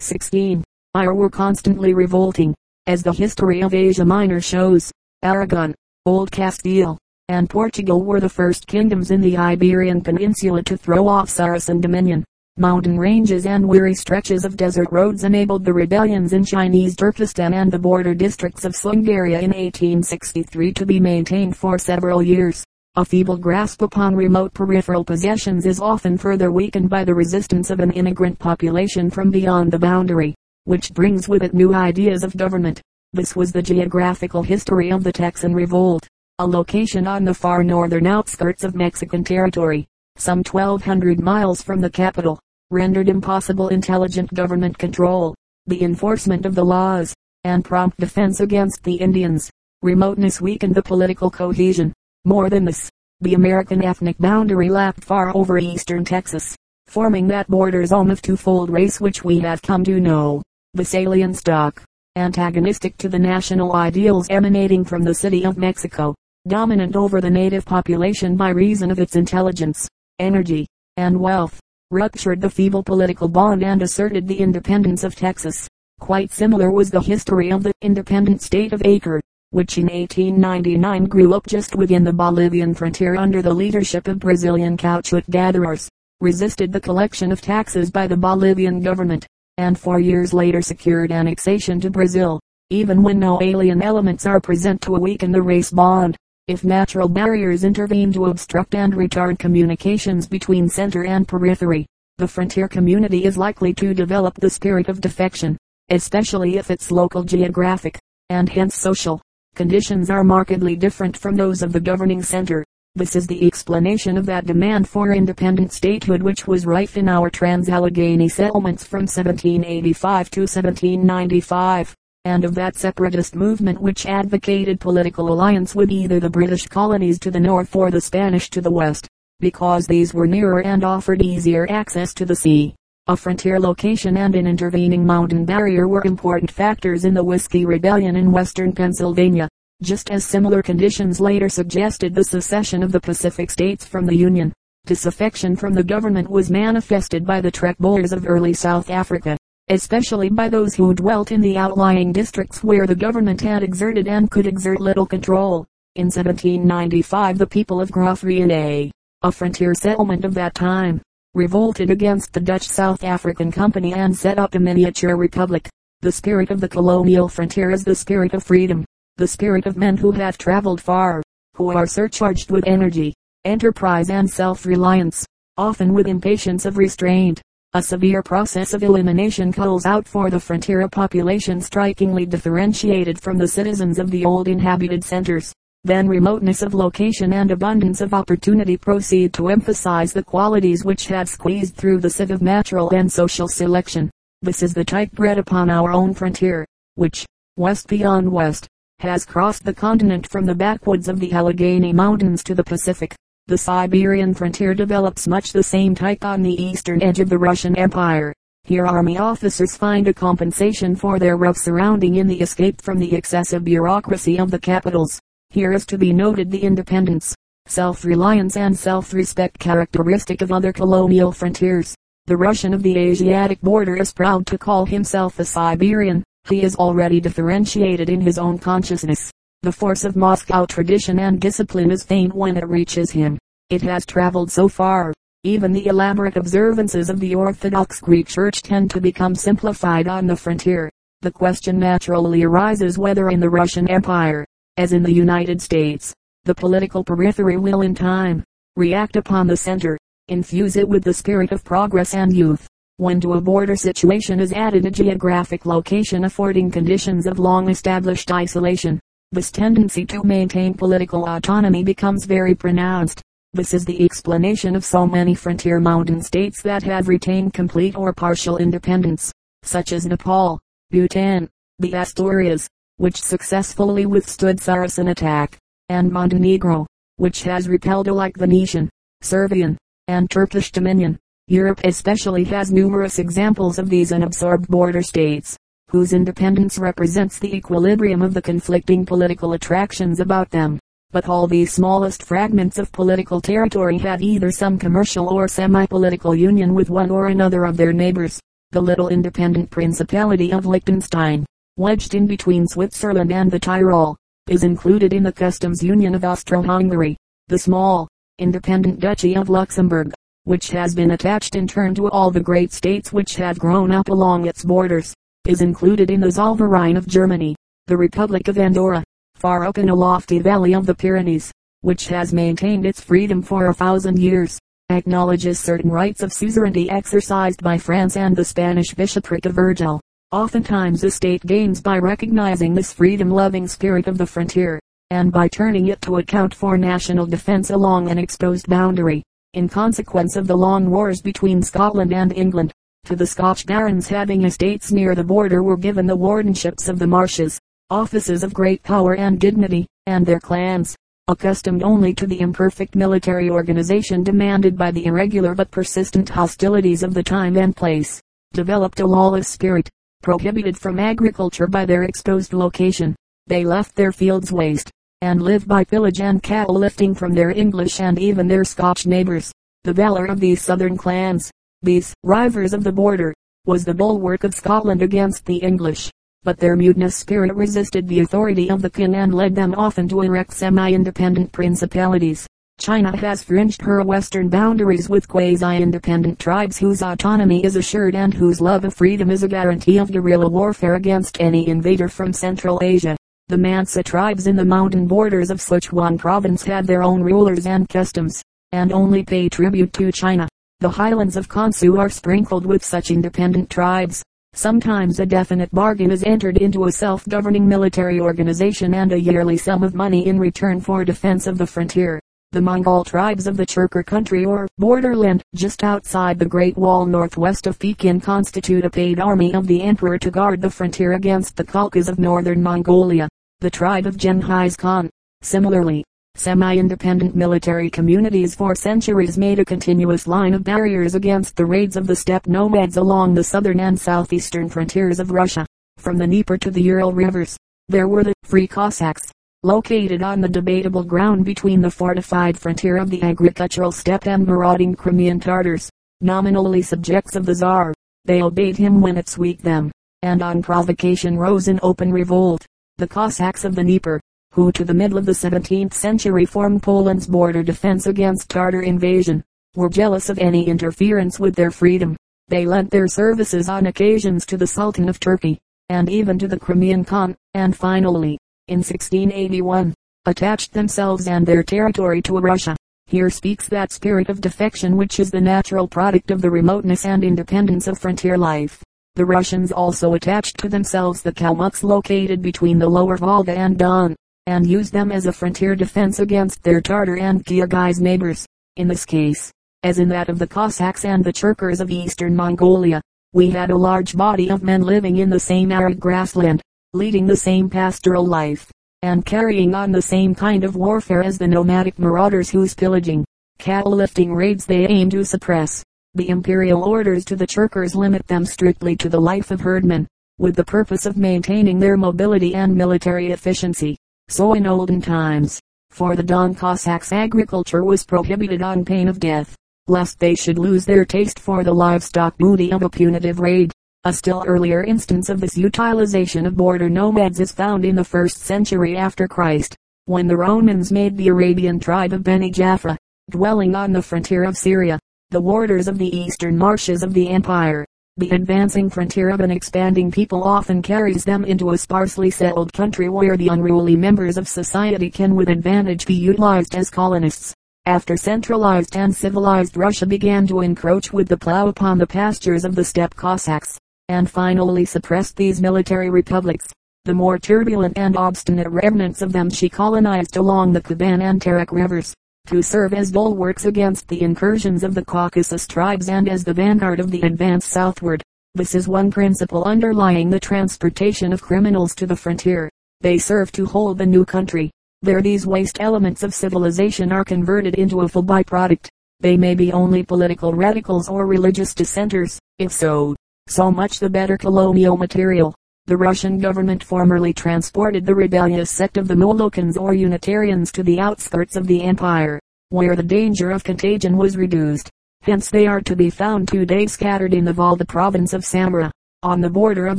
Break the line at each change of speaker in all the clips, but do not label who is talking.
16. Ire were constantly revolting, as the history of Asia Minor shows. Aragon, Old Castile, and Portugal were the first kingdoms in the Iberian Peninsula to throw off Saracen dominion. Mountain ranges and weary stretches of desert roads enabled the rebellions in Chinese Turkestan and the border districts of Zungaria in 1863 to be maintained for several years. A feeble grasp upon remote peripheral possessions is often further weakened by the resistance of an immigrant population from beyond the boundary, which brings with it new ideas of government. This was the geographical history of the Texan revolt a location on the far northern outskirts of Mexican territory, some 1200 miles from the capital, rendered impossible intelligent government control, the enforcement of the laws, and prompt defense against the Indians. Remoteness weakened the political cohesion. More than this, the American ethnic boundary lapped far over eastern Texas, forming that border zone of twofold race which we have come to know. The salient stock, antagonistic to the national ideals emanating from the city of Mexico, dominant over the native population by reason of its intelligence, energy, and wealth, ruptured the feeble political bond and asserted the independence of Texas. Quite similar was the history of the independent state of Acre, which in 1899 grew up just within the Bolivian frontier under the leadership of Brazilian caoutchouc gatherers, resisted the collection of taxes by the Bolivian government, and four years later secured annexation to Brazil, even when no alien elements are present to weaken the race bond. If natural barriers intervene to obstruct and retard communications between center and periphery, the frontier community is likely to develop the spirit of defection, especially if its local geographic, and hence social, conditions are markedly different from those of the governing center. This is the explanation of that demand for independent statehood which was rife in our trans-Allegheny settlements from 1785 to 1795 and of that separatist movement which advocated political alliance with either the British colonies to the north or the Spanish to the west, because these were nearer and offered easier access to the sea. A frontier location and an intervening mountain barrier were important factors in the Whiskey Rebellion in western Pennsylvania, just as similar conditions later suggested the secession of the Pacific states from the Union. Disaffection from the government was manifested by the trek boers of early South Africa especially by those who dwelt in the outlying districts where the government had exerted and could exert little control. In 1795 the people of Graaff-Reinet, a frontier settlement of that time, revolted against the Dutch South African Company and set up a miniature republic. The spirit of the colonial frontier is the spirit of freedom, the spirit of men who have traveled far, who are surcharged with energy, enterprise and self-reliance, often with impatience of restraint. A severe process of elimination calls out for the frontier population strikingly differentiated from the citizens of the old inhabited centers. Then remoteness of location and abundance of opportunity proceed to emphasize the qualities which had squeezed through the sieve of natural and social selection. This is the type bred upon our own frontier, which, west beyond west, has crossed the continent from the backwoods of the Allegheny Mountains to the Pacific. The Siberian frontier develops much the same type on the eastern edge of the Russian Empire. Here army officers find a compensation for their rough surrounding in the escape from the excessive bureaucracy of the capitals. Here is to be noted the independence, self-reliance and self-respect characteristic of other colonial frontiers. The Russian of the Asiatic border is proud to call himself a Siberian. He is already differentiated in his own consciousness. The force of Moscow tradition and discipline is faint when it reaches him. It has traveled so far. Even the elaborate observances of the Orthodox Greek Church tend to become simplified on the frontier. The question naturally arises whether in the Russian Empire, as in the United States, the political periphery will in time react upon the center, infuse it with the spirit of progress and youth. When to a border situation is added a geographic location affording conditions of long established isolation, this tendency to maintain political autonomy becomes very pronounced. This is the explanation of so many frontier mountain states that have retained complete or partial independence, such as Nepal, Bhutan, the Asturias, which successfully withstood Saracen attack, and Montenegro, which has repelled alike Venetian, Servian, and Turkish dominion. Europe especially has numerous examples of these unabsorbed border states whose independence represents the equilibrium of the conflicting political attractions about them. But all these smallest fragments of political territory have either some commercial or semi-political union with one or another of their neighbors. the little independent principality of Liechtenstein, wedged in between Switzerland and the Tyrol, is included in the customs union of Austro-Hungary. The small, independent duchy of Luxembourg, which has been attached in turn to all the great states which have grown up along its borders, is included in the Zollverein of Germany. The Republic of Andorra, far up in a lofty valley of the Pyrenees, which has maintained its freedom for a thousand years, acknowledges certain rights of suzerainty exercised by France and the Spanish bishopric of Urgell. Oftentimes the state gains by recognizing this freedom-loving spirit of the frontier, and by turning it to account for national defense along an exposed boundary. In consequence of the long wars between Scotland and England, to the Scotch barons having estates near the border were given the wardenships of the marshes, offices of great power and dignity, and their clans, accustomed only to the imperfect military organization demanded by the irregular but persistent hostilities of the time and place, developed a lawless spirit, prohibited from agriculture by their exposed location. They left their fields waste, and lived by pillage and cattle lifting from their English and even their Scotch neighbors. The valor of these southern clans, these reivers of the border, was the bulwark of Scotland against the English but their mutinous spirit resisted the authority of the king and led them often to erect semi-independent principalities. China has fringed her western boundaries with quasi-independent tribes whose autonomy is assured and whose love of freedom is a guarantee of guerrilla warfare against any invader from Central Asia. The Mansa tribes in the mountain borders of Sichuan province had their own rulers and customs, and only pay tribute to China. The highlands of Kansu are sprinkled with such independent tribes. Sometimes a definite bargain is entered into a self-governing military organization and a yearly sum of money in return for defense of the frontier. The Mongol tribes of the Churkar country or borderland, just outside the Great Wall northwest of Pekin constitute a paid army of the emperor to guard the frontier against the Khalkhas of northern Mongolia. The tribe of Genghis Khan, similarly, Semi-independent military communities for centuries made a continuous line of barriers against the raids of the steppe nomads along the southern and southeastern frontiers of Russia. From the Dnieper to the Ural rivers, there were the Free Cossacks, located on the debatable ground between the fortified frontier of the agricultural steppe and marauding Crimean Tartars, nominally subjects of the Tsar. They obeyed him when it sweet them, and on provocation rose in open revolt. The Cossacks of the Dnieper, who to the middle of the 17th century formed Poland's border defense against Tartar invasion, were jealous of any interference with their freedom. They lent their services on occasions to the Sultan of Turkey, and even to the Crimean Khan, and finally, in 1681, attached themselves and their territory to Russia. Here speaks that spirit of defection which is the natural product of the remoteness and independence of frontier life. The Russians also attached to themselves the Kalmucks located between the lower Volga and Don and used them as a frontier defense against their Tartar and Kyrgyz neighbors. In this case, as in that of the Cossacks and the Churkars of eastern Mongolia, we had a large body of men living in the same arid grassland, leading the same pastoral life, and carrying on the same kind of warfare as the nomadic marauders whose pillaging, cattle lifting raids they aim to suppress. The imperial orders to the Churkars limit them strictly to the life of herdmen, with the purpose of maintaining their mobility and military efficiency. So in olden times, for the Don Cossacks agriculture was prohibited on pain of death, lest they should lose their taste for the livestock booty of a punitive raid. A still earlier instance of this utilization of border nomads is found in the first century after Christ, when the Romans made the Arabian tribe of Beni Jaffra, dwelling on the frontier of Syria, the warders of the eastern marshes of the empire, the advancing frontier of an expanding people often carries them into a sparsely settled country where the unruly members of society can with advantage be utilized as colonists. After centralized and civilized Russia began to encroach with the plow upon the pastures of the steppe Cossacks, and finally suppressed these military republics, the more turbulent and obstinate remnants of them she colonized along the Kuban and Terek rivers to serve as bulwarks against the incursions of the Caucasus tribes and as the vanguard of the advance southward. This is one principle underlying the transportation of criminals to the frontier. They serve to hold the new country. There these waste elements of civilization are converted into a full byproduct. They may be only political radicals or religious dissenters. If so, so much the better colonial material. The Russian government formerly transported the rebellious sect of the Molokans or Unitarians to the outskirts of the empire, where the danger of contagion was reduced. Hence they are to be found today scattered in the Volga province of Samara, on the border of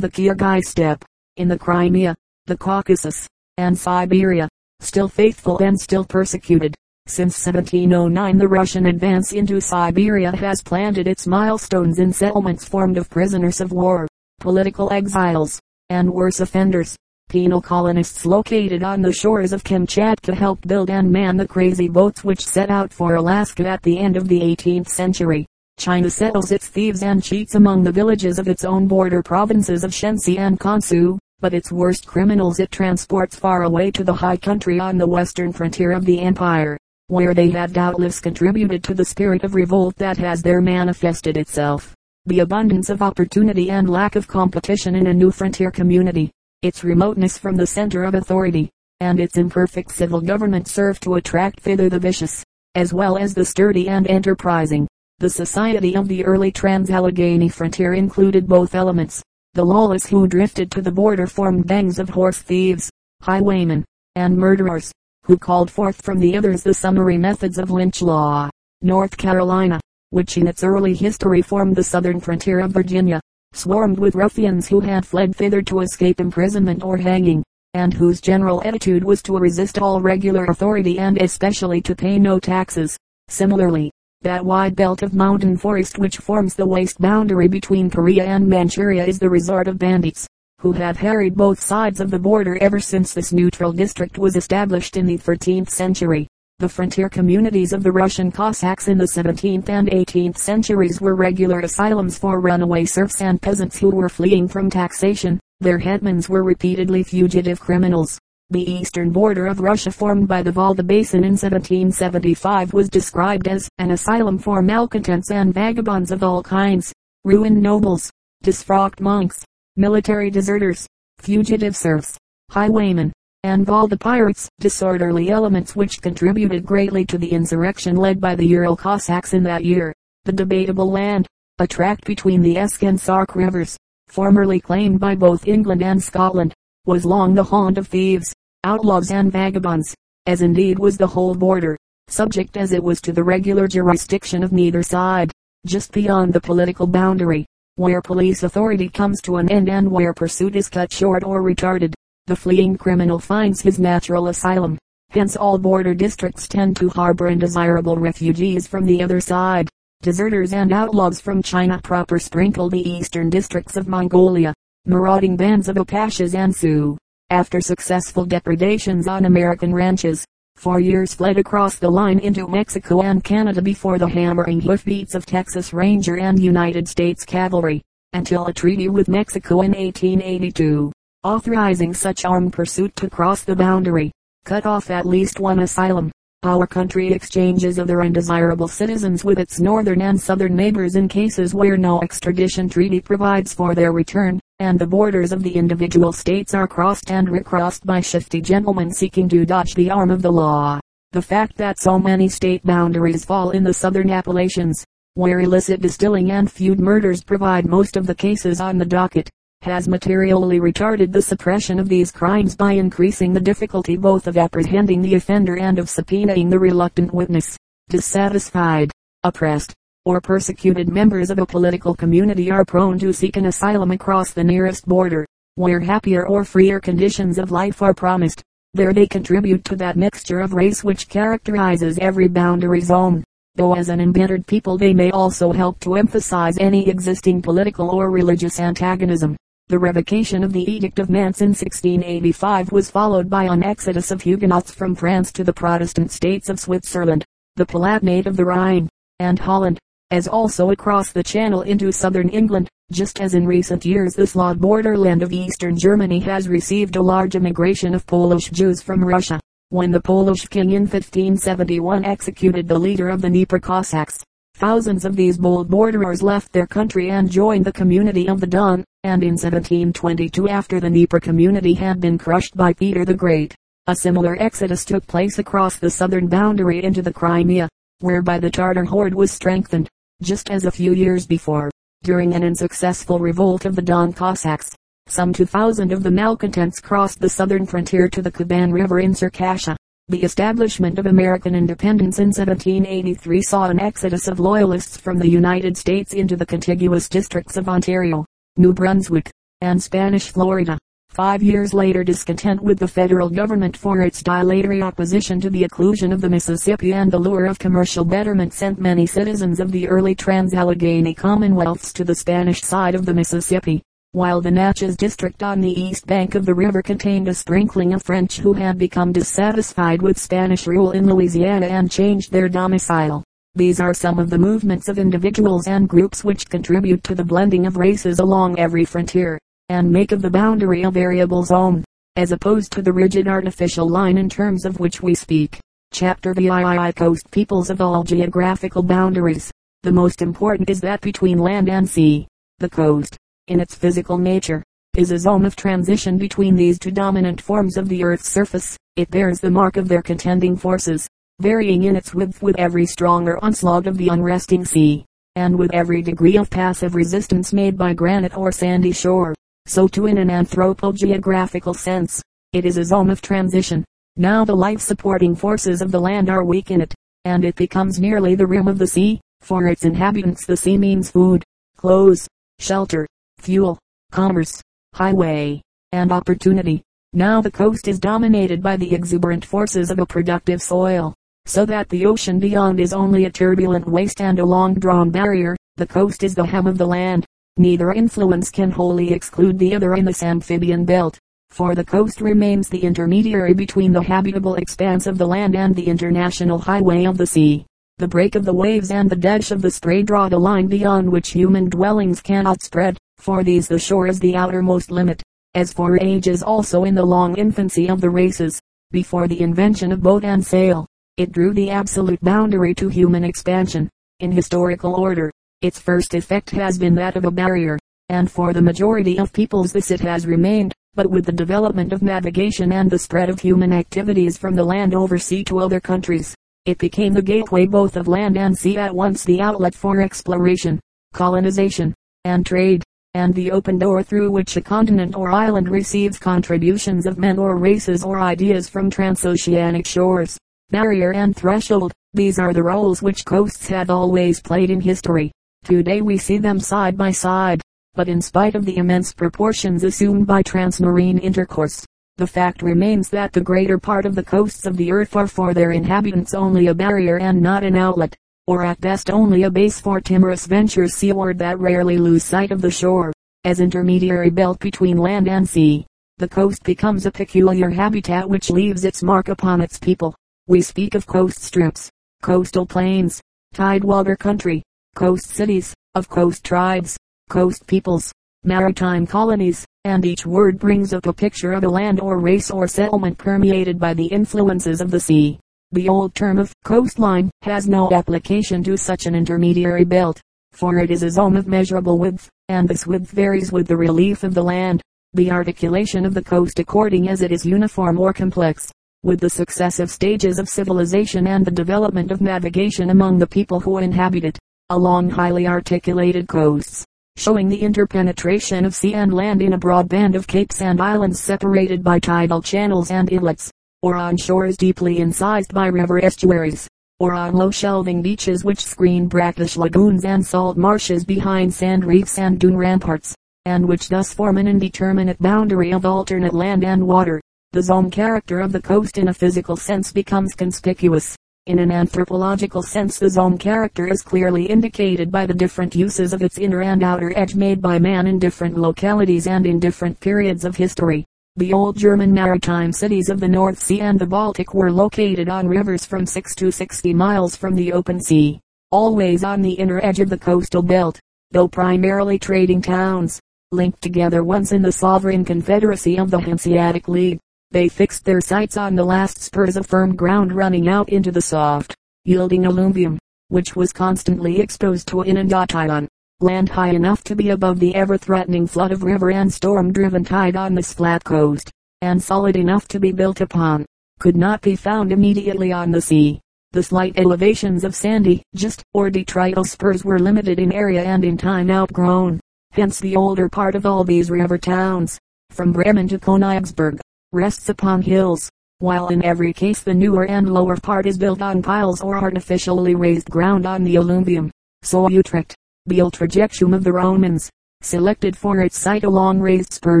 the Kyrgyz steppe, in the Crimea, the Caucasus, and Siberia, still faithful and still persecuted. Since 1709 the Russian advance into Siberia has planted its milestones in settlements formed of prisoners of war, political exiles, and worse offenders. Penal colonists located on the shores of Kamchatka helped build and man the crazy boats which set out for Alaska at the end of the 18th century. China settles its thieves and cheats among the villages of its own border provinces of Shensi and Kansu, but its worst criminals it transports far away to the high country on the western frontier of the empire, where they have doubtless contributed to the spirit of revolt that has there manifested itself. The abundance of opportunity and lack of competition in a new frontier community its remoteness from the center of authority, and its imperfect civil government serve to attract thither the vicious, as well as the sturdy and enterprising. The society of the early Trans-Allegheny frontier included both elements. The lawless who drifted to the border formed gangs of horse thieves, highwaymen, and murderers, who called forth from the others the summary methods of lynch law. North Carolina, which in its early history formed the southern frontier of Virginia, swarmed with ruffians who had fled thither to escape imprisonment or hanging, and whose general attitude was to resist all regular authority and especially to pay no taxes. Similarly, that wide belt of mountain forest which forms the waste boundary between Korea and Manchuria is the resort of bandits, who have harried both sides of the border ever since this neutral district was established in the 13th century. The frontier communities of the Russian Cossacks in the 17th and 18th centuries were regular asylums for runaway serfs and peasants who were fleeing from taxation. Their headmans were repeatedly fugitive criminals. The eastern border of Russia formed by the Volga Basin in 1775 was described as an asylum for malcontents and vagabonds of all kinds, ruined nobles, disfrocked monks, military deserters, fugitive serfs, highwaymen, and all the pirates, disorderly elements which contributed greatly to the insurrection led by the Ural Cossacks in that year. The debatable land, a tract between the Esk and Sark rivers, formerly claimed by both England and Scotland, was long the haunt of thieves, outlaws and vagabonds, as indeed was the whole border, subject as it was to the regular jurisdiction of neither side, just beyond the political boundary, where police authority comes to an end and where pursuit is cut short or retarded the fleeing criminal finds his natural asylum. Hence all border districts tend to harbor undesirable refugees from the other side. Deserters and outlaws from China proper sprinkle the eastern districts of Mongolia. Marauding bands of Apaches and Sioux, after successful depredations on American ranches, for years fled across the line into Mexico and Canada before the hammering hoofbeats of Texas Ranger and United States Cavalry, until a treaty with Mexico in 1882 authorizing such armed pursuit to cross the boundary, cut off at least one asylum. Our country exchanges other undesirable citizens with its northern and southern neighbors in cases where no extradition treaty provides for their return, and the borders of the individual states are crossed and recrossed by shifty gentlemen seeking to dodge the arm of the law. The fact that so many state boundaries fall in the southern Appalachians, where illicit distilling and feud murders provide most of the cases on the docket, has materially retarded the suppression of these crimes by increasing the difficulty both of apprehending the offender and of subpoenaing the reluctant witness. Dissatisfied, oppressed, or persecuted members of a political community are prone to seek an asylum across the nearest border, where happier or freer conditions of life are promised. There they contribute to that mixture of race which characterizes every boundary zone though as an embittered people they may also help to emphasize any existing political or religious antagonism. The revocation of the Edict of Nantes in 1685 was followed by an exodus of Huguenots from France to the Protestant states of Switzerland, the Palatinate of the Rhine, and Holland, as also across the Channel into southern England, just as in recent years this law borderland of eastern Germany has received a large immigration of Polish Jews from Russia. When the Polish king in 1571 executed the leader of the Dnieper Cossacks, thousands of these bold borderers left their country and joined the community of the Don and in 1722 after the Dnieper community had been crushed by Peter the Great, a similar exodus took place across the southern boundary into the Crimea, whereby the Tartar horde was strengthened, just as a few years before, during an unsuccessful revolt of the Don Cossacks. Some 2,000 of the malcontents crossed the southern frontier to the Kuban River in Circassia, The establishment of American independence in 1783 saw an exodus of loyalists from the United States into the contiguous districts of Ontario, New Brunswick, and Spanish Florida. Five years later discontent with the federal government for its dilatory opposition to the occlusion of the Mississippi and the lure of commercial betterment sent many citizens of the early trans-Allegheny commonwealths to the Spanish side of the Mississippi while the Natchez district on the east bank of the river contained a sprinkling of French who had become dissatisfied with Spanish rule in Louisiana and changed their domicile. These are some of the movements of individuals and groups which contribute to the blending of races along every frontier, and make of the boundary a variable zone, as opposed to the rigid artificial line in terms of which we speak. Chapter VII Coast Peoples of all geographical boundaries. The most important is that between land and sea. The coast, in its physical nature, is a zone of transition between these two dominant forms of the earth's surface. It bears the mark of their contending forces, varying in its width with every stronger onslaught of the unresting sea, and with every degree of passive resistance made by granite or sandy shore. So too in an anthropogeographical sense, it is a zone of transition. Now the life-supporting forces of the land are weak in it, and it becomes nearly the rim of the sea. For its inhabitants the sea means food, clothes, shelter, fuel, commerce, highway, and opportunity. Now the coast is dominated by the exuberant forces of a productive soil, so that the ocean beyond is only a turbulent waste and a long-drawn barrier. The coast is the hem of the land. Neither influence can wholly exclude the other in this amphibian belt, for the coast remains the intermediary between the habitable expanse of the land and the international highway of the sea. The break of the waves and the dash of the spray draw the line beyond which human dwellings cannot spread. For these the shore is the outermost limit, as for ages also in the long infancy of the races, before the invention of boat and sail, it drew the absolute boundary to human expansion. In historical order, its first effect has been that of a barrier, and for the majority of peoples this it has remained, but with the development of navigation and the spread of human activities from the land over sea to other countries, it became the gateway both of land and sea at once the outlet for exploration, colonization, and trade and the open door through which a continent or island receives contributions of men or races or ideas from transoceanic shores. Barrier and threshold, these are the roles which coasts have always played in history. Today we see them side by side, but in spite of the immense proportions assumed by transmarine intercourse, the fact remains that the greater part of the coasts of the earth are for their inhabitants only a barrier and not an outlet or at best only a base for timorous ventures seaward that rarely lose sight of the shore. As intermediary belt between land and sea, the coast becomes a peculiar habitat which leaves its mark upon its people. We speak of coast strips, coastal plains, tidewater country, coast cities, of coast tribes, coast peoples, maritime colonies, and each word brings up a picture of a land or race or settlement permeated by the influences of the sea. The old term of coastline has no application to such an intermediary belt, for it is a zone of measurable width, and this width varies with the relief of the land. The articulation of the coast according as it is uniform or complex, with the successive stages of civilization and the development of navigation among the people who inhabit it, along highly articulated coasts, showing the interpenetration of sea and land in a broad band of capes and islands separated by tidal channels and inlets or on shores deeply incised by river estuaries, or on low shelving beaches which screen brackish lagoons and salt marshes behind sand reefs and dune ramparts, and which thus form an indeterminate boundary of alternate land and water. The zone character of the coast in a physical sense becomes conspicuous. In an anthropological sense the zone character is clearly indicated by the different uses of its inner and outer edge made by man in different localities and in different periods of history. The old German maritime cities of the North Sea and the Baltic were located on rivers from 6 to 60 miles from the open sea, always on the inner edge of the coastal belt, though primarily trading towns, linked together once in the sovereign confederacy of the Hanseatic League. They fixed their sights on the last spurs of firm ground running out into the soft, yielding alluvium, which was constantly exposed to inundation land high enough to be above the ever-threatening flood of river and storm-driven tide on this flat coast, and solid enough to be built upon, could not be found immediately on the sea. The slight elevations of sandy, just, or detrital spurs were limited in area and in time outgrown. Hence the older part of all these river towns, from Bremen to Königsberg, rests upon hills, while in every case the newer and lower part is built on piles or artificially raised ground on the alluvium. So Utrecht, the ultrajectum of the Romans, selected for its site a long raised spur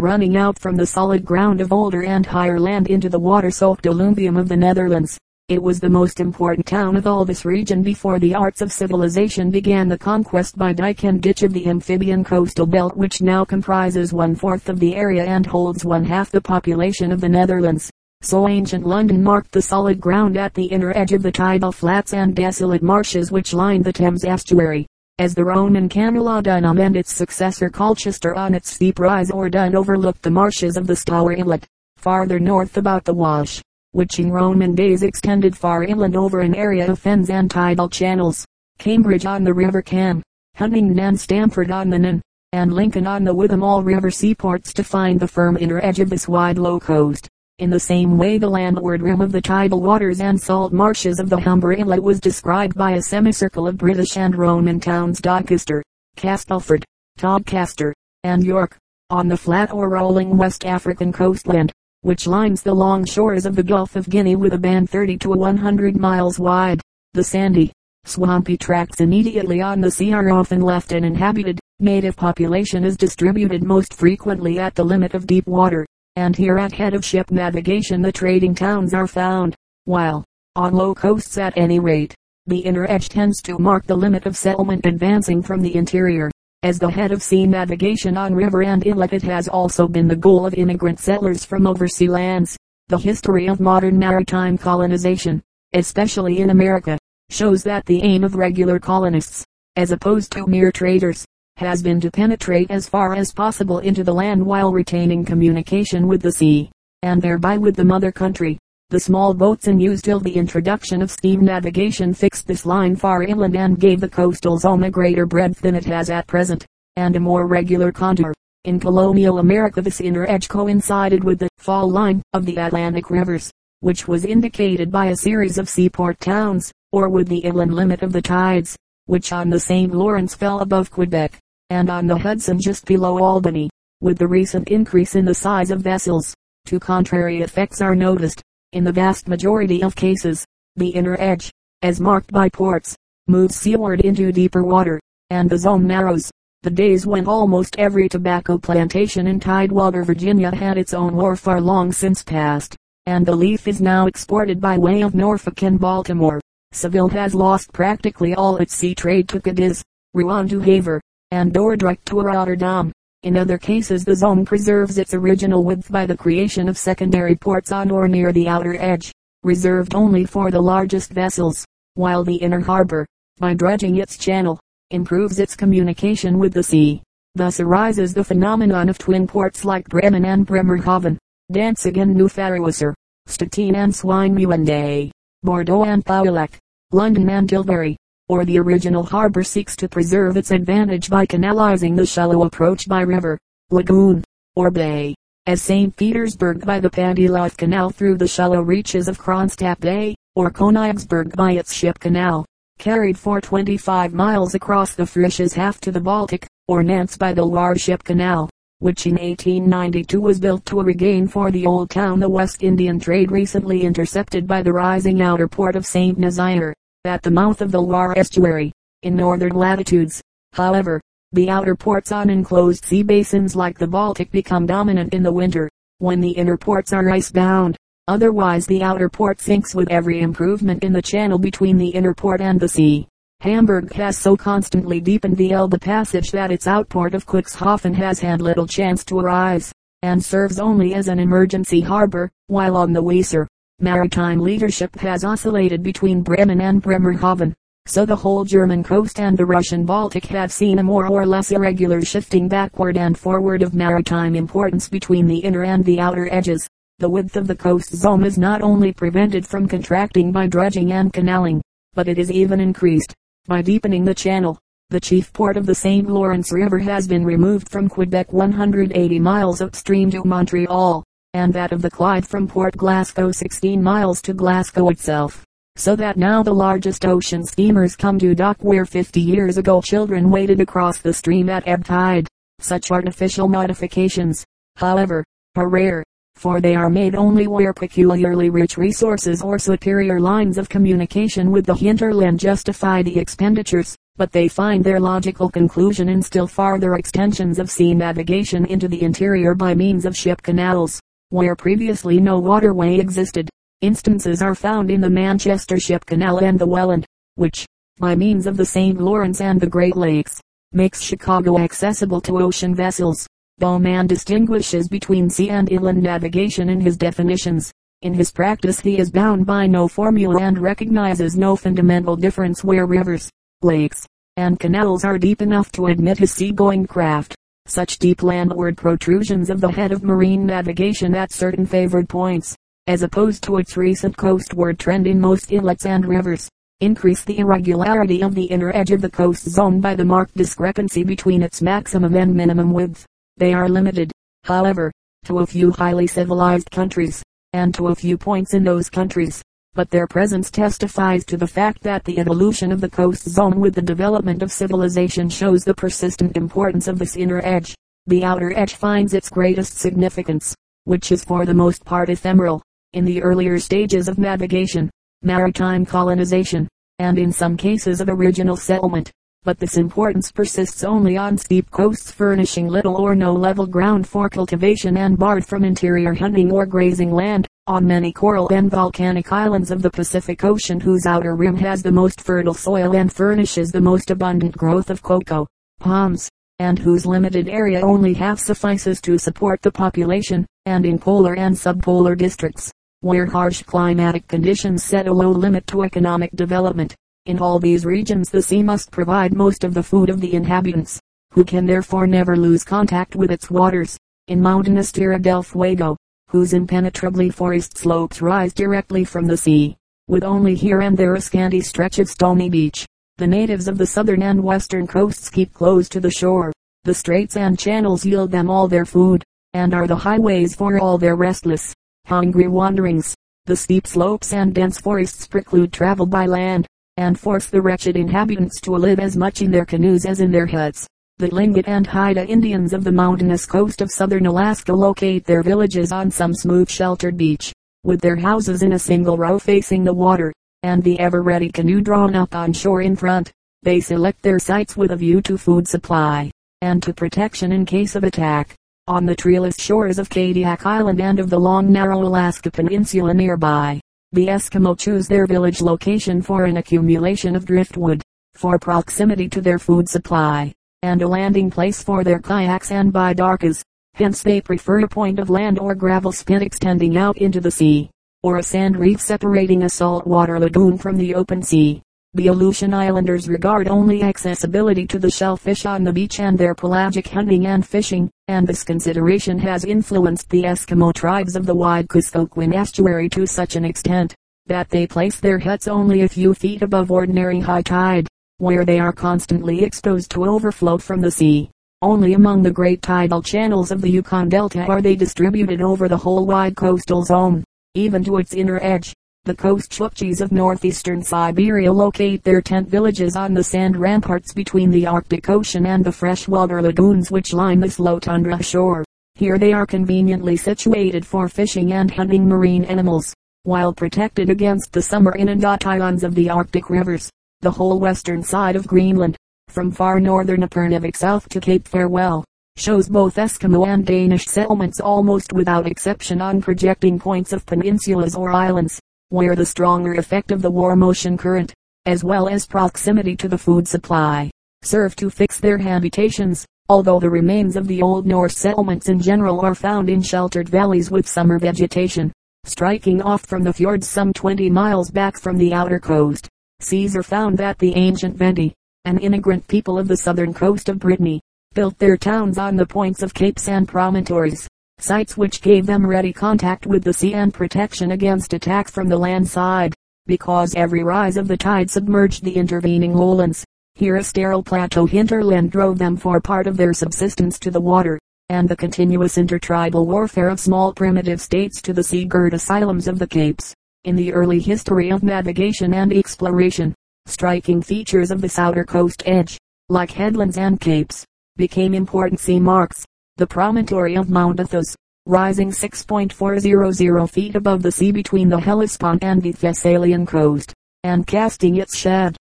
running out from the solid ground of older and higher land into the water-soaked alluvium of the Netherlands. It was the most important town of all this region before the arts of civilization began the conquest by dike and ditch of the amphibian coastal belt which now comprises one-fourth of the area and holds one-half the population of the Netherlands. So ancient London marked the solid ground at the inner edge of the tidal flats and desolate marshes which lined the Thames estuary. As the Roman Camulodunum and its successor Colchester on its steep rise or dun overlooked the marshes of the Stour Inlet, farther north about the Wash which in Roman days extended far inland over an area of fens and tidal channels. Cambridge on the River Cam, Huntingdon and Stamford on the Nun, and Lincoln on the Witham all river seaports to find the firm inner edge of this wide low coast. In the same way the landward rim of the tidal waters and salt marshes of the Humber Inlet was described by a semicircle of British and Roman towns Doncaster, Castleford, Tadcaster, and York. On the flat or rolling West African coastland, which lines the long shores of the Gulf of Guinea with a band 30 to 100 miles wide. The sandy, swampy tracts immediately on the sea are often left uninhabited. Native population is distributed most frequently at the limit of deep water, and here at head of ship navigation the trading towns are found, while, on low coasts at any rate, the inner edge tends to mark the limit of settlement advancing from the interior. As the head of sea navigation on river and inlet it has also been the goal of immigrant settlers from overseas lands. The history of modern maritime colonization, especially in America, shows that the aim of regular colonists, as opposed to mere traders, has been to penetrate as far as possible into the land while retaining communication with the sea, and thereby with the mother country. The small boats in use till the introduction of steam navigation fixed this line far inland and gave the coastal zone a greater breadth than it has at present, and a more regular contour. In colonial America this inner edge coincided with the fall line of the Atlantic rivers, which was indicated by a series of seaport towns, or with the inland limit of the tides, which on the St. Lawrence fell above Quebec, and on the Hudson just below Albany. With the recent increase in the size of vessels, two contrary effects are noticed. In the vast majority of cases, the inner edge, as marked by ports, moves seaward into deeper water, and the zone narrows. The days when almost every tobacco plantation in Tidewater, Virginia had its own wharf are long since past, and the leaf is now exported by way of Norfolk and Baltimore. Seville has lost practically all its sea trade to Cadiz, Rouen to Havre, and Dordrecht to Rotterdam. In other cases the zone preserves its original width by the creation of secondary ports on or near the outer edge, reserved only for the largest vessels, while the inner harbor, by dredging its channel, improves its communication with the sea. Thus arises the phenomenon of twin ports like Bremen and Bremerhaven, Danzig and Neufahrwasser, Stettin and Swinemünde, Bordeaux and Pauillac, London and Tilbury or the original harbor seeks to preserve its advantage by canalizing the shallow approach by river, lagoon, or bay, as St. Petersburg by the Pantelov Canal through the shallow reaches of Kronstadt Bay, or Königsberg by its ship canal, carried for 25 miles across the Frisches Haff to the Baltic, or Nantes by the Loire Ship Canal, which in 1892 was built to regain for the old town the West Indian trade recently intercepted by the rising outer port of St. Nazaire at the mouth of the Loire estuary, in northern latitudes. However, the outer ports on enclosed sea basins like the Baltic become dominant in the winter, when the inner ports are ice-bound. Otherwise the outer port sinks with every improvement in the channel between the inner port and the sea. Hamburg has so constantly deepened the Elbe passage that its outport of Cuxhaven has had little chance to arise, and serves only as an emergency harbor, while on the Weser, Maritime leadership has oscillated between Bremen and Bremerhaven, so the whole German coast and the Russian Baltic have seen a more or less irregular shifting backward and forward of maritime importance between the inner and the outer edges. The width of the coast zone is not only prevented from contracting by dredging and canaling, but it is even increased by deepening the channel. The chief port of the St. Lawrence River has been removed from Quebec 180 miles upstream to Montreal and that of the Clyde from Port Glasgow 16 miles to Glasgow itself. So that now the largest ocean steamers come to dock where 50 years ago children waded across the stream at ebb tide. Such artificial modifications, however, are rare, for they are made only where peculiarly rich resources or superior lines of communication with the hinterland justify the expenditures, but they find their logical conclusion in still farther extensions of sea navigation into the interior by means of ship canals, where previously no waterway existed. Instances are found in the Manchester Ship Canal and the Welland, which, by means of the St. Lawrence and the Great Lakes, makes Chicago accessible to ocean vessels. Bowman distinguishes between sea and inland navigation in his definitions. In his practice he is bound by no formula and recognizes no fundamental difference where rivers, lakes, and canals are deep enough to admit his seagoing craft. Such deep landward protrusions of the head of marine navigation at certain favored points, as opposed to its recent coastward trend in most inlets and rivers, increase the irregularity of the inner edge of the coast zone by the marked discrepancy between its maximum and minimum width. They are limited, however, to a few highly civilized countries, and to a few points in those countries. But their presence testifies to the fact that the evolution of the coast zone with the development of civilization shows the persistent importance of this inner edge. The outer edge finds its greatest significance, which is for the most part ephemeral, in the earlier stages of navigation, maritime colonization, and in some cases of original settlement but this importance persists only on steep coasts furnishing little or no level ground for cultivation and barred from interior hunting or grazing land, on many coral and volcanic islands of the Pacific Ocean whose outer rim has the most fertile soil and furnishes the most abundant growth of cocoa, palms, and whose limited area only half suffices to support the population, and in polar and subpolar districts, where harsh climatic conditions set a low limit to economic development in all these regions the sea must provide most of the food of the inhabitants, who can therefore never lose contact with its waters. In mountainous Tierra del Fuego, whose impenetrably forest slopes rise directly from the sea, with only here and there a scanty stretch of stony beach, the natives of the southern and western coasts keep close to the shore. The straits and channels yield them all their food, and are the highways for all their restless, hungry wanderings. The steep slopes and dense forests preclude travel by land and force the wretched inhabitants to live as much in their canoes as in their huts. The Tlingit and Haida Indians of the mountainous coast of southern Alaska locate their villages on some smooth sheltered beach, with their houses in a single row facing the water, and the ever-ready canoe drawn up on shore in front. They select their sites with a view to food supply, and to protection in case of attack. On the treeless shores of Kadiak Island and of the long narrow Alaska Peninsula nearby, the Eskimo choose their village location for an accumulation of driftwood, for proximity to their food supply, and a landing place for their kayaks and bidarkas. Hence they prefer a point of land or gravel spit extending out into the sea, or a sand reef separating a saltwater lagoon from the open sea. The Aleutian Islanders regard only accessibility to the shellfish on the beach and their pelagic hunting and fishing, and this consideration has influenced the Eskimo tribes of the wide Kuskokwim estuary to such an extent, that they place their huts only a few feet above ordinary high tide, where they are constantly exposed to overflow from the sea. Only among the great tidal channels of the Yukon Delta are they distributed over the whole wide coastal zone, even to its inner edge. The coast Chukchis of northeastern Siberia locate their tent villages on the sand ramparts between the Arctic Ocean and the freshwater lagoons which line the low tundra shore. Here they are conveniently situated for fishing and hunting marine animals, while protected against the summer inundations of the Arctic rivers. The whole western side of Greenland, from far northern Upernavik south to Cape Farewell, shows both Eskimo and Danish settlements almost without exception on projecting points of peninsulas or islands where the stronger effect of the warm ocean current, as well as proximity to the food supply, serve to fix their habitations, although the remains of the old Norse settlements in general are found in sheltered valleys with summer vegetation, striking off from the fjords some 20 miles back from the outer coast. Caesar found that the ancient Veneti, an immigrant people of the southern coast of Brittany, built their towns on the points of capes and promontories, sites which gave them ready contact with the sea and protection against attack from the land side, because every rise of the tide submerged the intervening lowlands. Here a sterile plateau hinterland drove them for part of their subsistence to the water, and the continuous intertribal warfare of small primitive states to the sea-girt asylums of the capes. In the early history of navigation and exploration, striking features of this outer coast edge, like headlands and capes, became important sea marks. The promontory of Mount Athos, rising 6.400 feet above the sea between the Hellespont and the Thessalian coast, and casting its shad